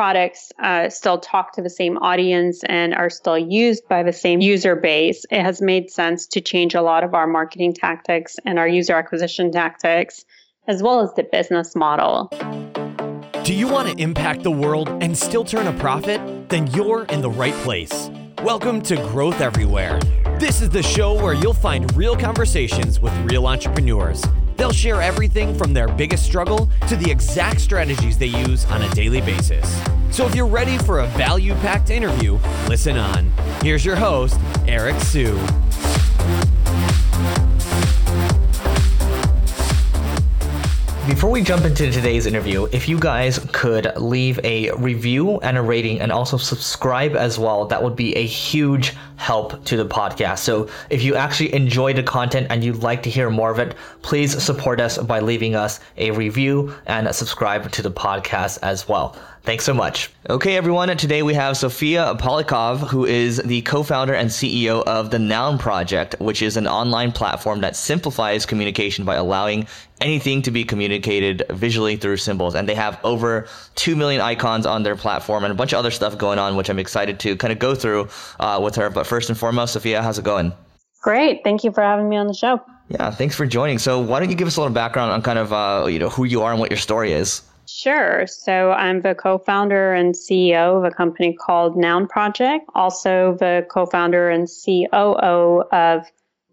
products uh, still talk to the same audience and are still used by the same user base, it has made sense to change a lot of our marketing tactics and our user acquisition tactics, as well as the business model. Do you want to impact the world and still turn a profit? Then you're in the right place. Welcome to Growth Everywhere. This is the show where you'll find real conversations with real entrepreneurs They'll share everything from their biggest struggle to the exact strategies they use on a daily basis. So if you're ready for a value packed interview, listen on. Here's your host, Eric Siu. Before we jump into today's interview, if you guys could leave a review and a rating and also subscribe as well, that would be a huge help to the podcast. So if you actually enjoy the content and you'd like to hear more of it, please support us by leaving us a review and subscribe to the podcast as well. Thanks so much. Okay, everyone. Today we have Sofia Polikov, who is the co founder and CEO of the Noun Project, which is an online platform that simplifies communication by allowing anything to be communicated visually through symbols. And they have over 2 million icons on their platform and a bunch of other stuff going on, which I'm excited to kind of go through uh, with her. But first and foremost, Sofia, how's it going? Great. Thank you for having me on the show. Yeah, thanks for joining. So, why don't you give us a little background on kind of uh, you know who you are and what your story is? Sure. So I'm the co founder and CEO of a company called Noun Project, also the co founder and COO of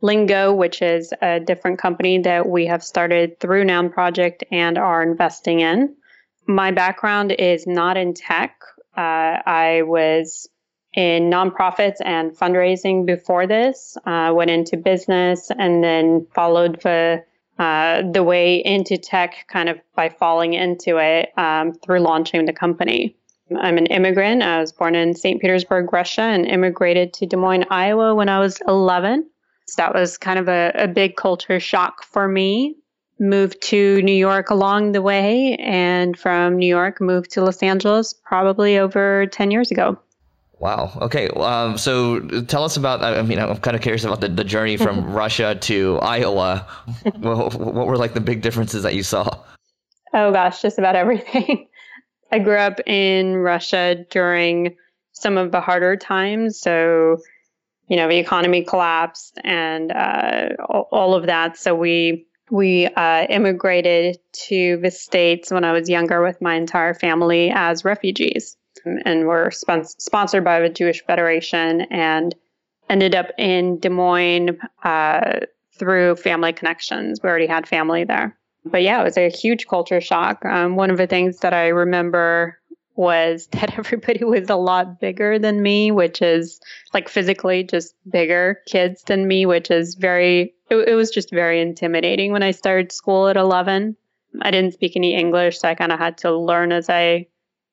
Lingo, which is a different company that we have started through Noun Project and are investing in. My background is not in tech. Uh, I was in nonprofits and fundraising before this, uh, went into business and then followed the uh, the way into tech kind of by falling into it um, through launching the company. I'm an immigrant. I was born in St. Petersburg, Russia, and immigrated to Des Moines, Iowa when I was 11. So that was kind of a, a big culture shock for me. Moved to New York along the way, and from New York, moved to Los Angeles probably over 10 years ago. Wow. Okay. Um, so tell us about. I mean, I'm kind of curious about the, the journey from Russia to Iowa. what, what were like the big differences that you saw? Oh gosh, just about everything. I grew up in Russia during some of the harder times. So, you know, the economy collapsed and uh, all of that. So we we uh, immigrated to the states when I was younger with my entire family as refugees and were spon- sponsored by the Jewish Federation and ended up in Des Moines uh, through family connections. We already had family there. But yeah, it was a huge culture shock. Um, one of the things that I remember was that everybody was a lot bigger than me, which is like physically just bigger kids than me, which is very, it, it was just very intimidating when I started school at 11. I didn't speak any English, so I kind of had to learn as I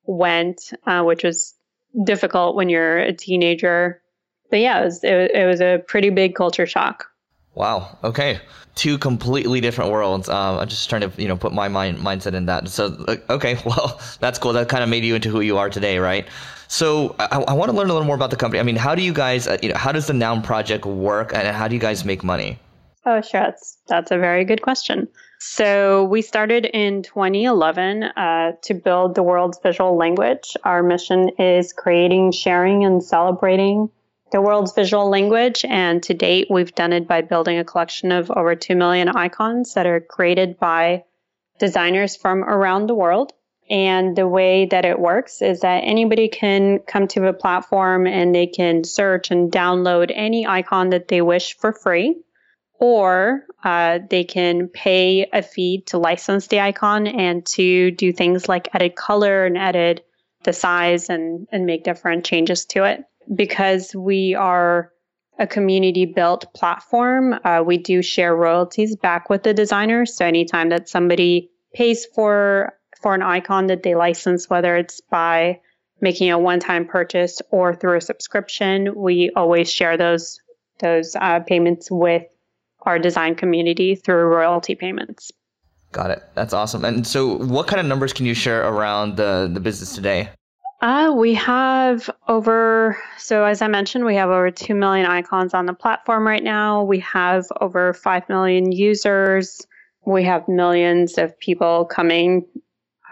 went, uh, which was difficult when you're a teenager. But yeah, it was, it, it was a pretty big culture shock. Wow. Okay. Two completely different worlds. Um, I'm just trying to, you know, put my mind mindset in that. So, okay, well, that's cool. That kind of made you into who you are today, right? So, I, I want to learn a little more about the company. I mean, how do you guys, uh, you know, how does the Noun Project work, and how do you guys make money? Oh, sure. That's that's a very good question. So we started in 2011 uh, to build the world's visual language. Our mission is creating, sharing, and celebrating the world's visual language. And to date, we've done it by building a collection of over 2 million icons that are created by designers from around the world. And the way that it works is that anybody can come to the platform and they can search and download any icon that they wish for free or uh, they can pay a fee to license the icon and to do things like edit color and edit the size and, and make different changes to it. Because we are a community built platform, uh, we do share royalties back with the designers. So anytime that somebody pays for for an icon that they license, whether it's by making a one time purchase or through a subscription, we always share those those uh, payments with our design community through royalty payments. Got it. That's awesome. And so, what kind of numbers can you share around the, the business today? Uh, we have over, so as I mentioned, we have over 2 million icons on the platform right now. We have over 5 million users. We have millions of people coming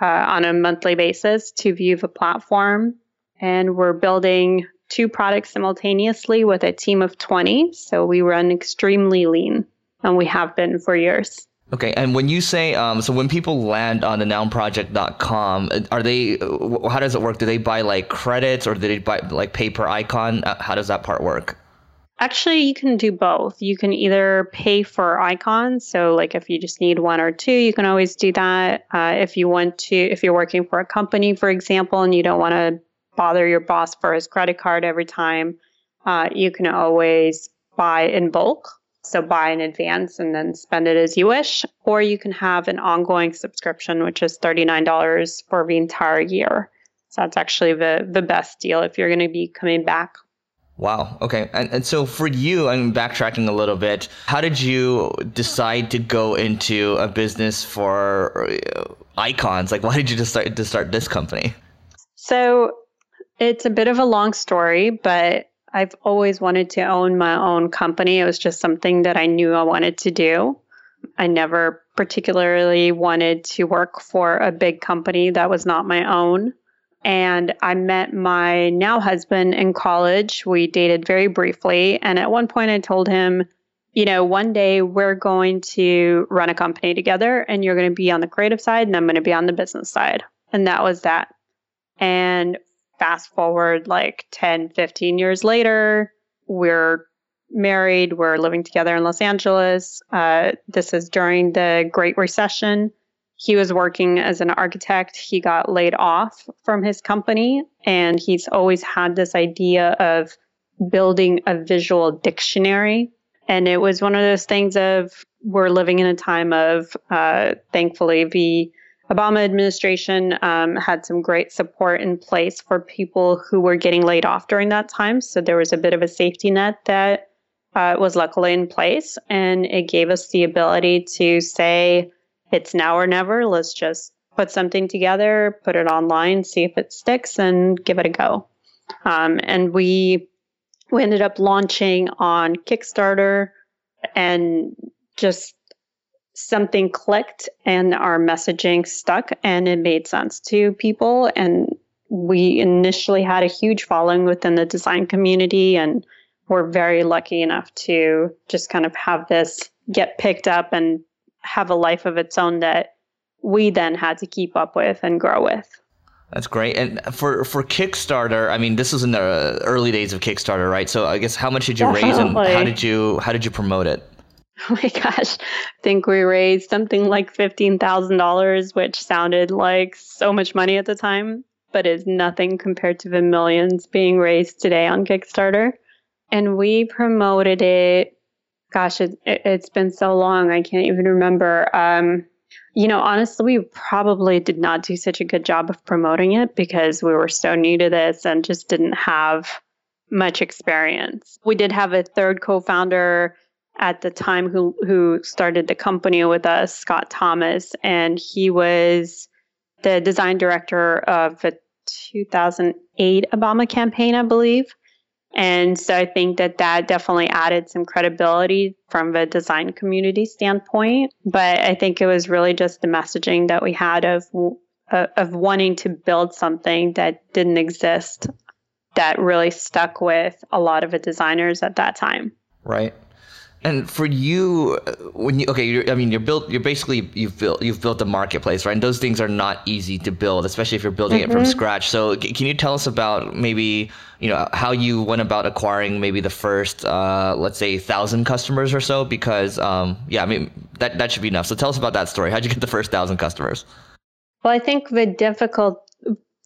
uh, on a monthly basis to view the platform. And we're building two products simultaneously with a team of 20. So we run extremely lean, and we have been for years. Okay, and when you say, um, so when people land on the nounproject.com, are they, how does it work? Do they buy like credits or do they buy like pay per icon? Uh, how does that part work? Actually, you can do both. You can either pay for icons. So, like if you just need one or two, you can always do that. Uh, if you want to, if you're working for a company, for example, and you don't want to bother your boss for his credit card every time, uh, you can always buy in bulk. So buy in advance and then spend it as you wish. Or you can have an ongoing subscription, which is $39 for the entire year. So that's actually the, the best deal if you're going to be coming back. Wow. Okay. And, and so for you, I'm backtracking a little bit. How did you decide to go into a business for uh, icons? Like, why did you decide to start this company? So it's a bit of a long story, but I've always wanted to own my own company. It was just something that I knew I wanted to do. I never particularly wanted to work for a big company that was not my own. And I met my now husband in college. We dated very briefly. And at one point, I told him, you know, one day we're going to run a company together and you're going to be on the creative side and I'm going to be on the business side. And that was that. And fast forward like 10, 15 years later, we're married, we're living together in Los Angeles. Uh, this is during the Great Recession. He was working as an architect. He got laid off from his company, and he's always had this idea of building a visual dictionary. And it was one of those things of we're living in a time of, uh, thankfully, the Obama administration um, had some great support in place for people who were getting laid off during that time. So there was a bit of a safety net that uh, was luckily in place, and it gave us the ability to say it's now or never. Let's just put something together, put it online, see if it sticks, and give it a go. Um, and we we ended up launching on Kickstarter and just something clicked and our messaging stuck and it made sense to people. And we initially had a huge following within the design community and we're very lucky enough to just kind of have this get picked up and have a life of its own that we then had to keep up with and grow with. That's great. And for for Kickstarter, I mean, this was in the early days of Kickstarter, right? So I guess how much did you Definitely. raise and how did you how did you promote it? Oh my gosh. I think we raised something like $15,000, which sounded like so much money at the time, but is nothing compared to the millions being raised today on Kickstarter. And we promoted it. Gosh, it, has it, been so long. I can't even remember. Um, you know, honestly, we probably did not do such a good job of promoting it because we were so new to this and just didn't have much experience. We did have a third co founder at the time who who started the company with us, Scott Thomas, and he was the design director of the 2008 Obama campaign, I believe. And so I think that that definitely added some credibility from the design community standpoint. But I think it was really just the messaging that we had of uh, of wanting to build something that didn't exist that really stuck with a lot of the designers at that time. Right. And for you, when you okay, I mean, you're built. You're basically you've built you've built a marketplace, right? And those things are not easy to build, especially if you're building mm-hmm. it from mm-hmm. scratch. So, can you tell us about maybe you know how you went about acquiring maybe the first, uh, let's say, thousand customers or so? Because um, yeah, I mean that that should be enough. So, tell us about that story. How'd you get the first thousand customers? Well, I think the difficult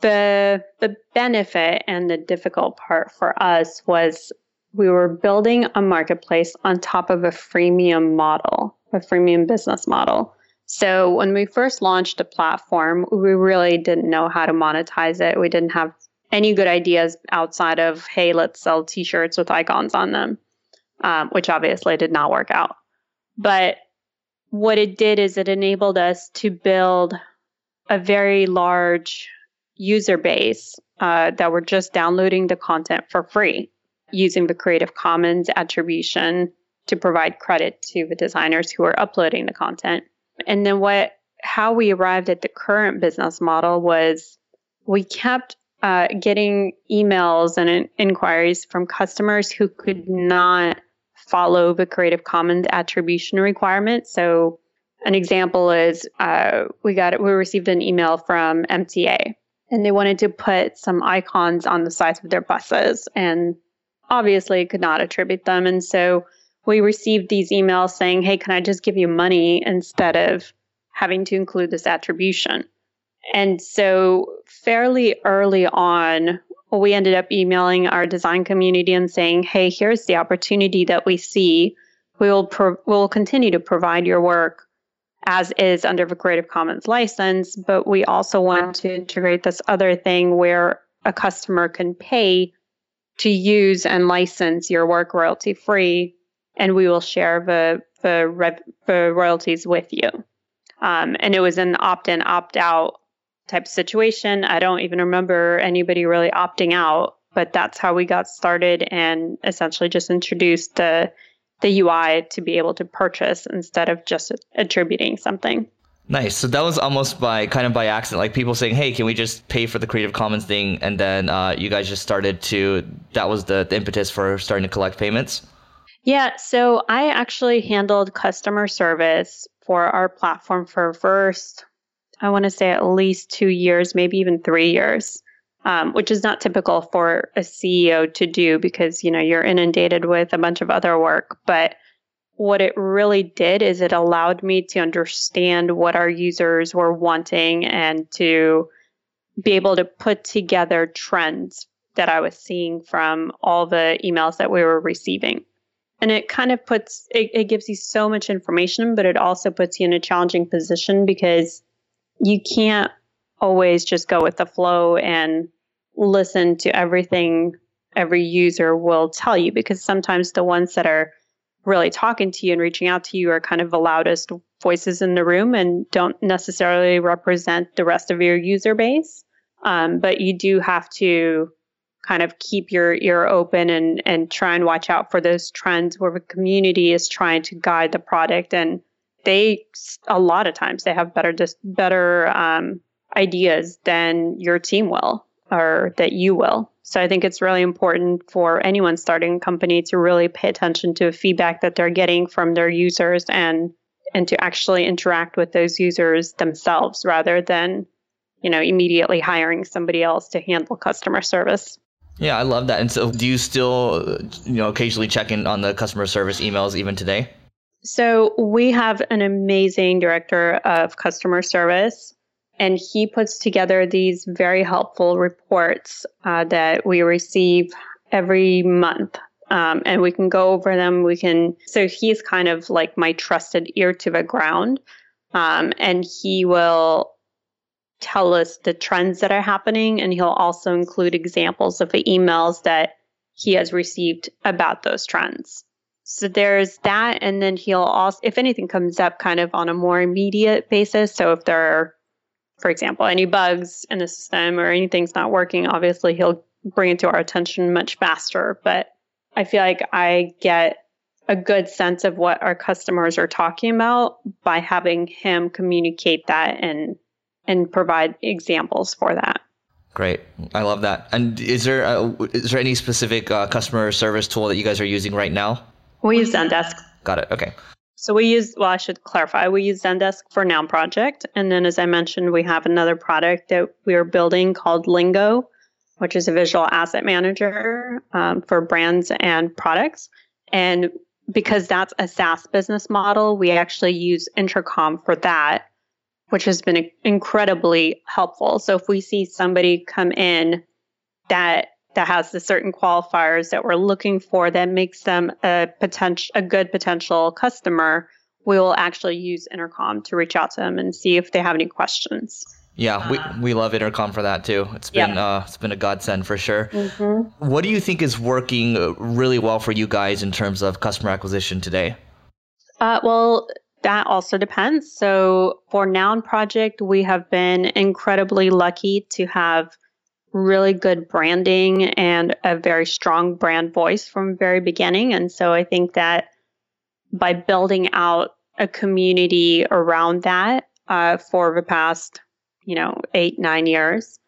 the the benefit and the difficult part for us was we were building a marketplace on top of a freemium model, a freemium business model. So when we first launched the platform, we really didn't know how to monetize it. We didn't have any good ideas outside of, hey, let's sell t shirts with icons on them, um, which obviously did not work out. But what it did is it enabled us to build a very large user base uh, that were just downloading the content for free using the Creative Commons attribution to provide credit to the designers who are uploading the content. And then what how we arrived at the current business model was we kept uh, getting emails and in- inquiries from customers who could not follow the Creative Commons attribution requirement. So, an example is uh, we got we received an email from MTA, and they wanted to put some icons on the sides of their buses, and obviously could not attribute them, and so we received these emails saying, "Hey, can I just give you money instead of having to include this attribution?" And so, fairly early on, we ended up emailing our design community and saying, "Hey, here's the opportunity that we see. We will pro- we'll continue to provide your work as is under the Creative Commons license, but we also want to integrate this other thing where a customer can pay to use and license your work royalty free, and we will share the the, the royalties with you." Um, and it was an opt-in, opt-out type situation. I don't even remember anybody really opting out, but that's how we got started and essentially just introduced the the UI to be able to purchase instead of just attributing something. Nice. So that was almost by kind of by accident, like people saying, "Hey, can we just pay for the Creative Commons thing?" And then uh, you guys just started to. That was the, the impetus for starting to collect payments. Yeah. So I actually handled customer service for our platform for first I want to say at least two years, maybe even three years, um, which is not typical for a CEO to do because you know you're inundated with a bunch of other work. But what it really did is it allowed me to understand what our users were wanting and to be able to put together trends that I was seeing from all the emails that we were receiving. And it kind of puts, it, it gives you so much information, but it also puts you in a challenging position because you can't always just go with the flow and listen to everything every user will tell you because sometimes the ones that are really talking to you and reaching out to you are kind of the loudest voices in the room and don't necessarily represent the rest of your user base. Um, but you do have to kind of keep your ear open and, and try and watch out for those trends where the community is trying to guide the product and they a lot of times they have better just better um, ideas than your team will or that you will. So I think it's really important for anyone starting a company to really pay attention to feedback that they're getting from their users and and to actually interact with those users themselves rather than you know immediately hiring somebody else to handle customer service. Yeah, I love that. And so do you still you know occasionally check in on the customer service emails even today? So we have an amazing director of customer service, and he puts together these very helpful reports uh, that we receive every month. Um, and we can go over them. We can, so he's kind of like my trusted ear to the ground. Um, and he will tell us the trends that are happening. And he'll also include examples of the emails that he has received about those trends. So there's that. And then he'll also, if anything comes up kind of on a more immediate basis. So if there are, for example, any bugs in the system or anything's not working, obviously he'll bring it to our attention much faster. But I feel like I get a good sense of what our customers are talking about by having him communicate that and and provide examples for that. Great, I love that. And is there a, is there any specific uh, customer service tool that you guys are using right now? We use Zendesk. Got it. Okay. So we use, well, I should clarify, we use Zendesk for Noun Project. And then, as I mentioned, we have another product that we are building called Lingo, which is a visual asset manager um, for brands and products. And because that's a SaaS business model, we actually use Intercom for that, which has been incredibly helpful. So if we see somebody come in that that has the certain qualifiers that we're looking for that makes them a potential a good potential customer, we will actually use intercom to reach out to them and see if they have any questions. Yeah, we, we love intercom for that too. It's been yep. uh, it's been a godsend for sure. Mm-hmm. What do you think is working really well for you guys in terms of customer acquisition today? Uh, well, that also depends. So for Noun Project, we have been incredibly lucky to have really good branding and a very strong brand voice from very beginning. And so I think that by building out a community around that, uh, for the past, you know, eight, nine years.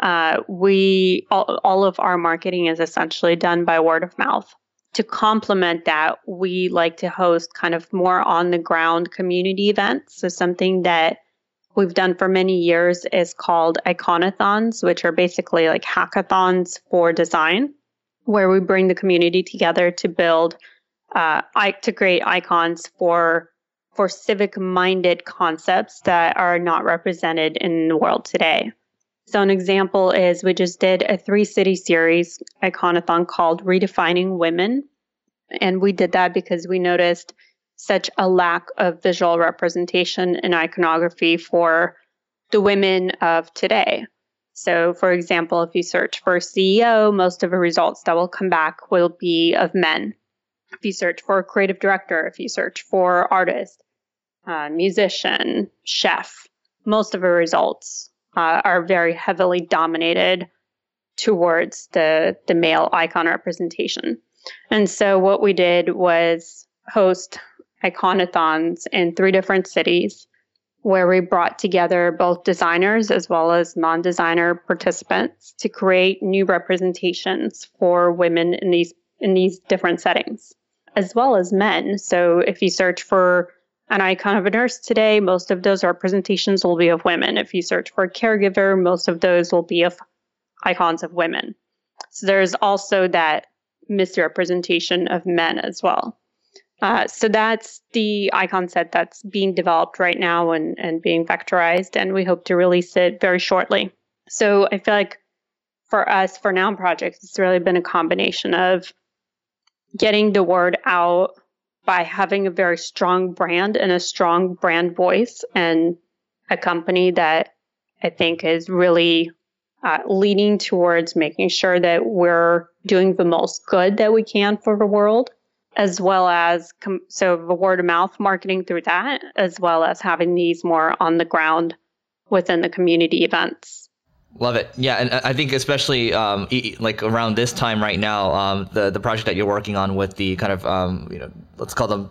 Uh, we all, all of our marketing is essentially done by word of mouth. To complement that, we like to host kind of more on the ground community events. So something that we've done for many years is called iconathons, which are basically like hackathons for design, where we bring the community together to build, uh, to create icons for for civic minded concepts that are not represented in the world today. So, an example is we just did a three city series iconathon called Redefining Women. And we did that because we noticed such a lack of visual representation and iconography for the women of today. So, for example, if you search for CEO, most of the results that will come back will be of men. If you search for creative director, if you search for artist, uh, musician, chef, most of the results uh, are very heavily dominated towards the the male icon representation. And so what we did was host iconathons in three different cities where we brought together both designers as well as non-designer participants to create new representations for women in these in these different settings as well as men. So if you search for an icon of a nurse today, most of those representations will be of women. If you search for a caregiver, most of those will be of icons of women. So there's also that misrepresentation of men as well. Uh, so that's the icon set that's being developed right now and, and being vectorized, and we hope to release it very shortly. So I feel like for us, for Noun Projects, it's really been a combination of getting the word out by having a very strong brand and a strong brand voice and a company that I think is really uh, leaning towards making sure that we're doing the most good that we can for the world, as well as com- so the word of mouth marketing through that, as well as having these more on the ground within the community events. Love it. Yeah, and I think especially um, like around this time right now, um, the the project that you're working on with the kind of um, you know let's call them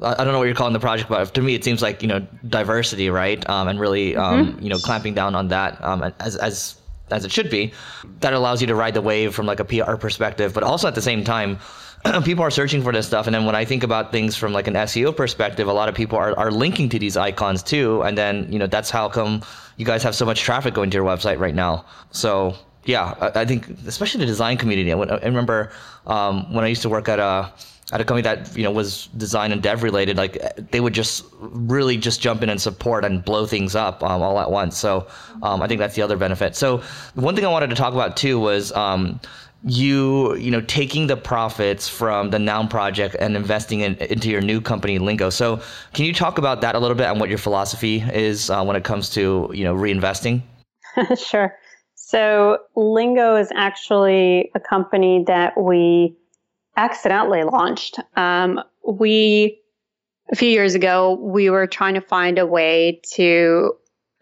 I don't know what you're calling the project, but to me it seems like you know diversity, right? Um, and really um, mm-hmm. you know clamping down on that um, as as as it should be. That allows you to ride the wave from like a PR perspective, but also at the same time people are searching for this stuff and then when i think about things from like an seo perspective a lot of people are, are linking to these icons too and then you know that's how come you guys have so much traffic going to your website right now. So yeah i, I think especially the design community. I, I remember um, when i used to work at a at a company that you know was design and dev related like they would just really just jump in and support and blow things up um, all at once. So um, i think that's the other benefit. So one thing i wanted to talk about too was um, you you know taking the profits from the noun project and investing in, into your new company lingo. So can you talk about that a little bit and what your philosophy is uh, when it comes to you know reinvesting? Sure. So lingo is actually a company that we accidentally launched. Um, we a few years ago we were trying to find a way to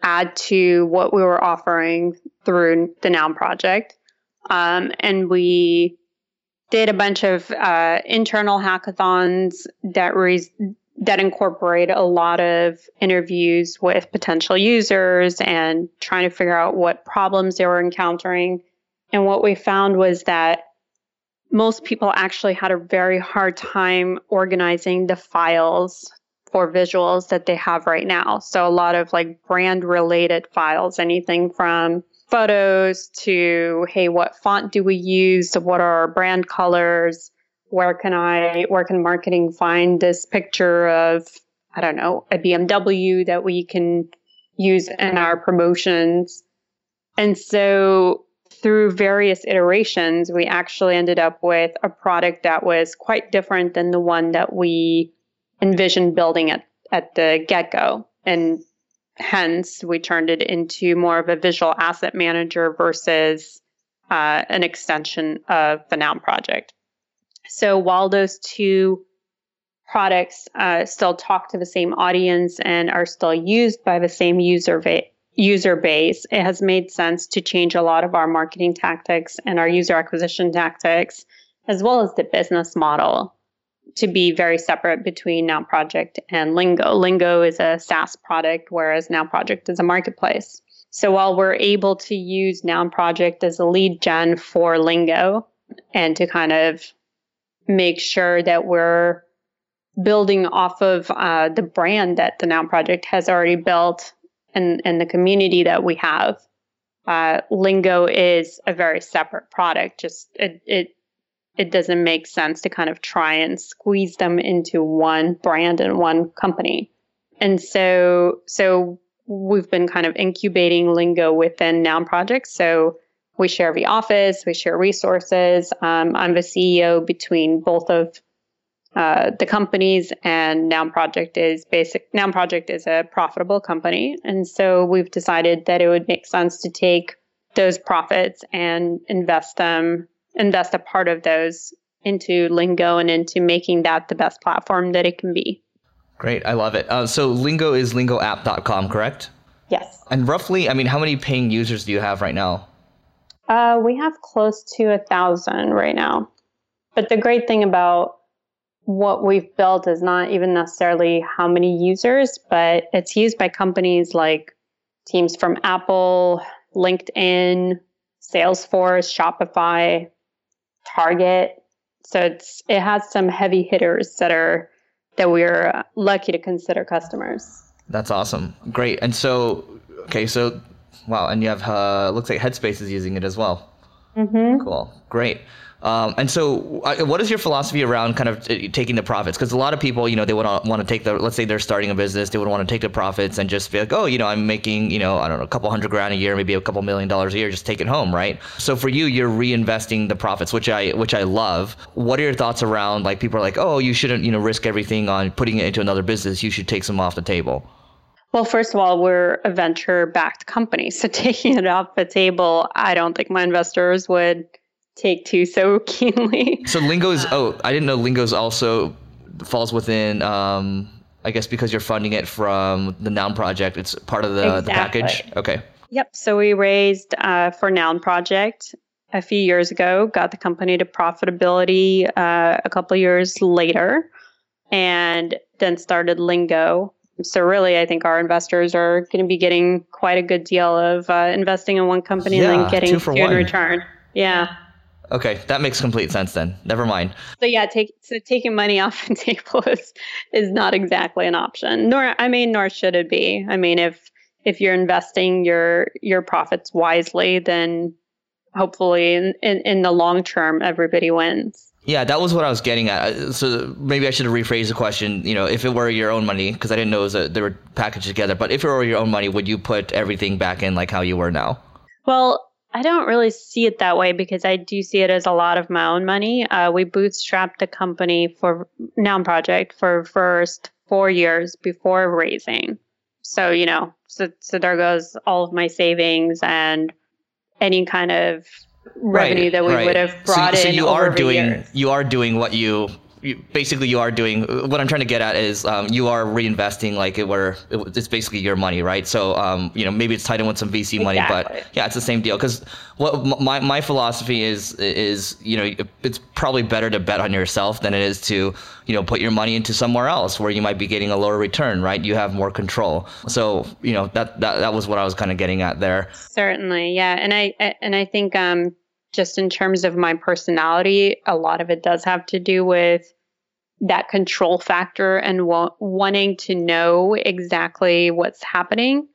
add to what we were offering through the noun project um, and we did a bunch of uh, internal hackathons that re- that incorporate a lot of interviews with potential users and trying to figure out what problems they were encountering. And what we found was that most people actually had a very hard time organizing the files for visuals that they have right now. So a lot of like brand related files, anything from photos to hey what font do we use? What are our brand colors? Where can i where can marketing find this picture of i don't know a bmw that we can use in our promotions? And so through various iterations we actually ended up with a product that was quite different than the one that we envisioned building at, at the get-go. And hence we turned it into more of a visual asset manager versus uh, an extension of the noun project. So while those two products uh, still talk to the same audience and are still used by the same user va- user base it has made sense to change a lot of our marketing tactics and our user acquisition tactics as well as the business model to be very separate between Noun Project and Lingo. Lingo is a SaaS product, whereas Noun Project is a marketplace. So while we're able to use Noun Project as a lead gen for Lingo and to kind of make sure that we're building off of uh, the brand that the Noun Project has already built and, and the community that we have, uh, Lingo is a very separate product. Just it, it it doesn't make sense to kind of try and squeeze them into one brand and one company. And so so we've been kind of incubating Lingo within Noun Project. So we share the office, we share resources. Um, I'm the CEO between both of uh, the companies, and Noun Project is basic. Noun Project is a profitable company, and so we've decided that it would make sense to take those profits and invest them, invest a part of those into Lingo and into making that the best platform that it can be. Great, I love it. Uh, so Lingo is lingoapp.com, correct? Yes. And roughly, I mean, how many paying users do you have right now? Uh, we have close to a thousand right now. But the great thing about what we've built is not even necessarily how many users, but it's used by companies like teams from Apple, LinkedIn, Salesforce, Shopify, Target. So it's it has some heavy hitters that are that we're lucky to consider customers. That's awesome. Great. And so okay, so wow, and you have uh looks like Headspace is using it as well. Mm-hmm. Cool. Great. Um, and so, uh, what is your philosophy around kind of uh, taking the profits? Because a lot of people, you know, they would want to take the, let's say they're starting a business, they would want to take the profits and just be like, oh, you know, I'm making, you know, I don't know, a couple hundred grand a year, maybe a couple million dollars a year, just take it home, right? So for you, you're reinvesting the profits, which I, which I love. What are your thoughts around like people are like, oh, you shouldn't, you know, risk everything on putting it into another business. You should take some off the table. Well, first of all, we're a venture backed company. So taking it off the table, I don't think my investors would take to so keenly. So Lingo's oh, I didn't know Lingo's also falls within um I guess because you're funding it from the Noun project, it's part of the, exactly. the package. Okay. Yep. So we raised uh, for Noun project a few years ago, got the company to profitability uh, a couple years later, and then started Lingo. So really, I think our investors are going to be getting quite a good deal of uh, investing in one company yeah, and then getting two, two in return. Yeah. Okay, that makes complete sense then. Never mind. So yeah, take so taking money off the table is is not exactly an option. Nor I mean, nor should it be. I mean, if if you're investing your your profits wisely, then hopefully in, in, in the long term everybody wins. Yeah, that was what I was getting at. Uh, so maybe I should have rephrased the question. You know, if it were your own money, because I didn't know it was a, they were packaged together. But if it were your own money, would you put everything back in like how you were now? Well, I don't really see it that way because I do see it as a lot of my own money. Uh, we bootstrapped the company for Noun Project for first four years before raising. So, you know, so, so there goes all of my savings and any kind of revenue right, that we right. would have brought so, in. So you are doing years. you are doing what you you, basically you are doing what I'm trying to get at is um, you are reinvesting like it were it, it's basically your money, right? So um, you know maybe it's tied in with some VC money, but yeah, it's the same deal. Because what my my philosophy is is you know it's probably better to bet on yourself than it is to you know put your money into somewhere else where you might be getting a lower return, right? You have more control. So you know that that that was what I was kind of getting at there. Certainly, yeah, and I and I think um just in terms of my personality, a lot of it does have to do with that control factor and wa- wanting to know exactly what's happening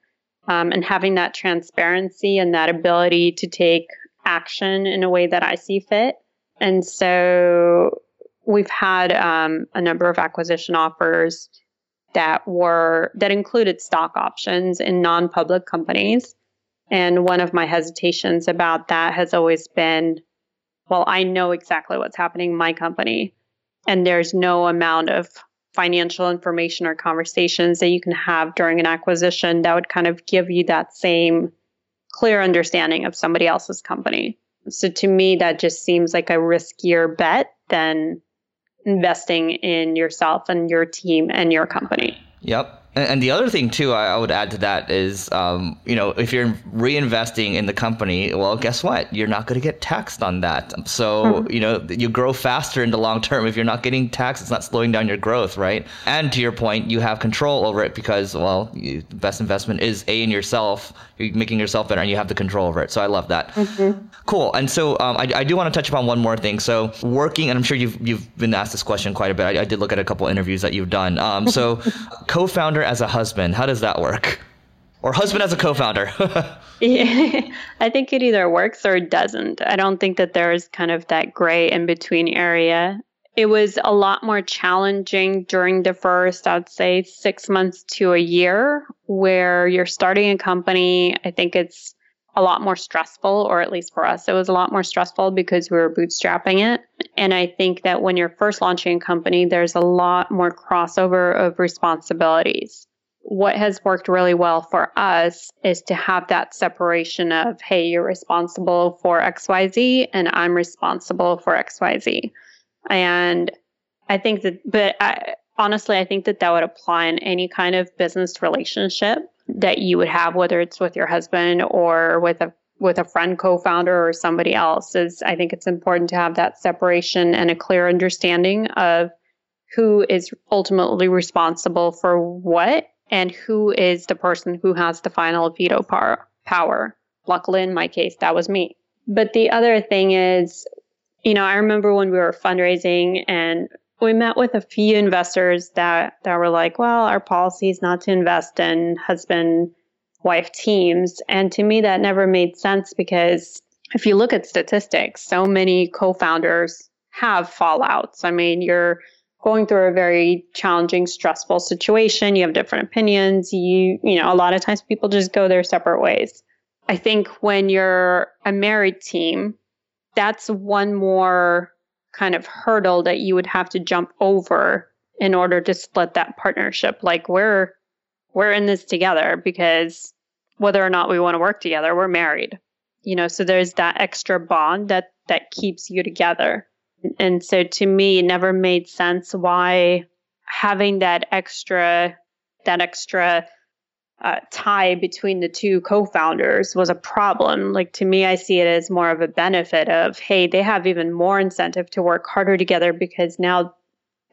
um, and having that transparency and that ability to take action in a way that I see fit. And so we've had um, a number of acquisition offers that were that included stock options in non-public companies. And one of my hesitations about that has always been, well, I know exactly what's happening in my company and there's no amount of financial information or conversations that you can have during an acquisition that would kind of give you that same clear understanding of somebody else's company. So to me, that just seems like a riskier bet than investing in yourself and your team and your company. Yep. And, and the other thing too, I, I, would add to that is, um, you know, if you're reinvesting in the company, well, guess what? You're not going to get taxed on that. So, mm-hmm. you know, you grow faster in the long term. If you're not getting taxed, it's not slowing down your growth, right? And to your point, you have control over it because, well, you, the best investment is a in yourself. You're making yourself better, and you have the control over it. So I love that. Mm-hmm. Cool. And so um, I, I do want to touch upon one more thing. So working, and I'm sure you've you've been asked this question quite a bit. I, I did look at a couple interviews that you've done. Um, so co-founder founder as a husband. How does that work? Or husband as a co-founder? yeah, I think it either works or it doesn't. I don't think that there's kind of that gray in between area. It was a lot more challenging during the first, I'd say, six months to a year, where you're starting a company. I think it's a lot more stressful, or at least for us, it was a lot more stressful because we were bootstrapping it. And I think that when you're first launching a company, there's a lot more crossover of responsibilities. What has worked really well for us is to have that separation of, hey, you're responsible for XYZ and I'm responsible for XYZ. And I think that, but I, honestly, I think that that would apply in any kind of business relationship that you would have, whether it's with your husband or with a with a friend co-founder or somebody else is I think it's important to have that separation and a clear understanding of who is ultimately responsible for what and who is the person who has the final veto par- power. Luckily, in my case, that was me. But the other thing is, you know, I remember when we were fundraising and we met with a few investors that, that were like, well, our policy is not to invest in husband wife teams. And to me, that never made sense because if you look at statistics, so many co founders have fallouts. I mean, you're going through a very challenging, stressful situation. You have different opinions. You, you know, a lot of times people just go their separate ways. I think when you're a married team, that's one more kind of hurdle that you would have to jump over in order to split that partnership. Like we're we're in this together because whether or not we want to work together, we're married. You know, so there's that extra bond that that keeps you together. And so to me, it never made sense why having that extra that extra uh, tie between the two co-founders was a problem. Like to me, I see it as more of a benefit of, hey, they have even more incentive to work harder together because now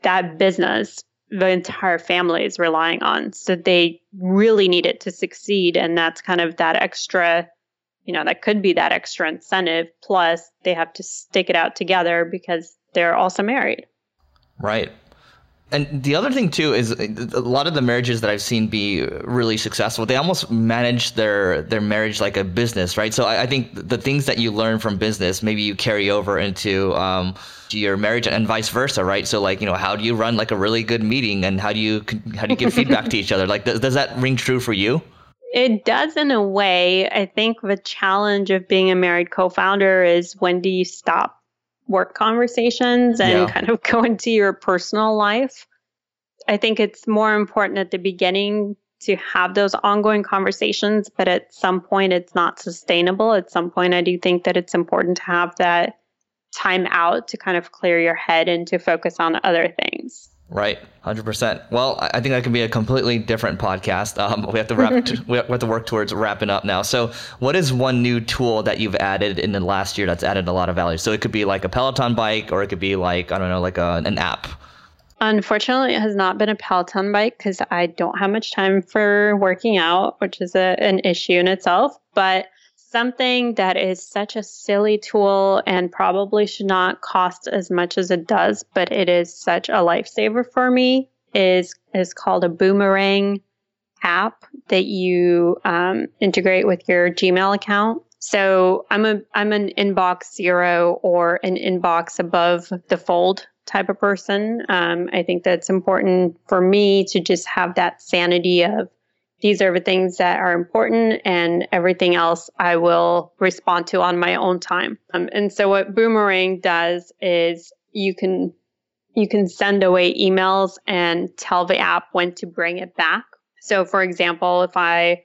that business, the entire family is relying on. So they really need it to succeed. And that's kind of that extra, you know, that could be that extra incentive. Plus they have to stick it out together because they're also married. Right. And the other thing too is a lot of the marriages that I've seen be really successful, they almost manage their their marriage like a business, right? So I, I think the things that you learn from business, maybe you carry over into um, your marriage and vice versa, right? So like you know, how do you run like a really good meeting, and how do you how do you give feedback to each other? Like, does, does that ring true for you? It does in a way. I think the challenge of being a married co-founder is when do you stop work conversations and yeah. kind of go into your personal life. I think it's more important at the beginning to have those ongoing conversations, but at some point it's not sustainable. At some point, I do think that it's important to have that time out to kind of clear your head and to focus on other things. Right, hundred percent. Well, I think that could be a completely different podcast. Um, we have to wrap. we have to work towards wrapping up now. So, what is one new tool that you've added in the last year that's added a lot of value? So, it could be like a Peloton bike, or it could be like I don't know, like a, an app. Unfortunately, it has not been a Peloton bike because I don't have much time for working out, which is a, an issue in itself. But something that is such a silly tool and probably should not cost as much as it does, but it is such a lifesaver for me is is called a boomerang app that you um, integrate with your Gmail account. So I'm a I'm an inbox zero or an inbox above the fold type of person. Um, I think that's important for me to just have that sanity of these are the things that are important and everything else I will respond to on my own time. Um, and so what Boomerang does is you can you can send away emails and tell the app when to bring it back. So for example, if I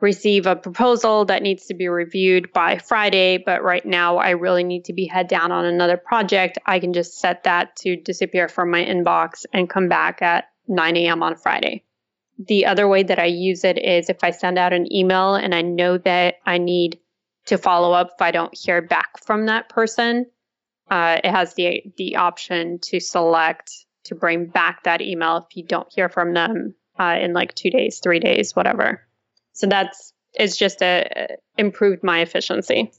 receive a proposal that needs to be reviewed by Friday, but right now I really need to be head down on another project, I can just set that to disappear from my inbox and come back at 9 a.m. on Friday. The other way that I use it is if I send out an email and I know that I need to follow up if I don't hear back from that person, uh, it has the the option to select to bring back that email if you don't hear from them uh, in like two days, three days, whatever. So that's it's just a improved my efficiency.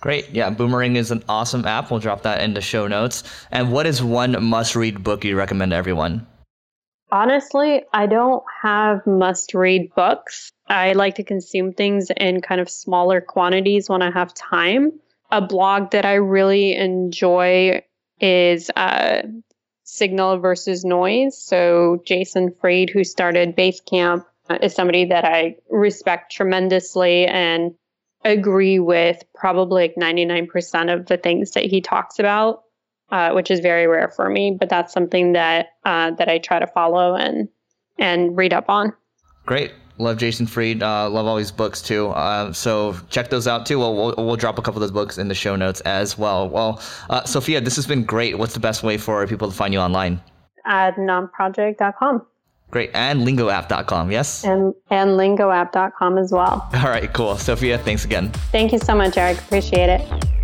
Great. Yeah, Boomerang is an awesome app. We'll drop that in the show notes. And what is one must-read book you recommend to everyone? Honestly, I don't have must-read books. I like to consume things in kind of smaller quantities when I have time. A blog that I really enjoy is uh, Signal versus Noise. So Jason Fried, who started Basecamp, is somebody that I respect tremendously and agree with probably like 99% of the things that he talks about, uh, which is very rare for me. But that's something that uh, that I try to follow and and read up on. Great. Love Jason Fried. Uh, love all his books too. Uh, so check those out too. We'll, we'll, we'll, drop a couple of those books in the show notes as well. Well, uh, Sophia, this has been great. What's the best way for people to find you online? At nounproject.com. Great. And lingoapp.com, yes? And, and lingoapp.com as well. All right, cool. Sophia, thanks again. Thank you so much, Eric. Appreciate it.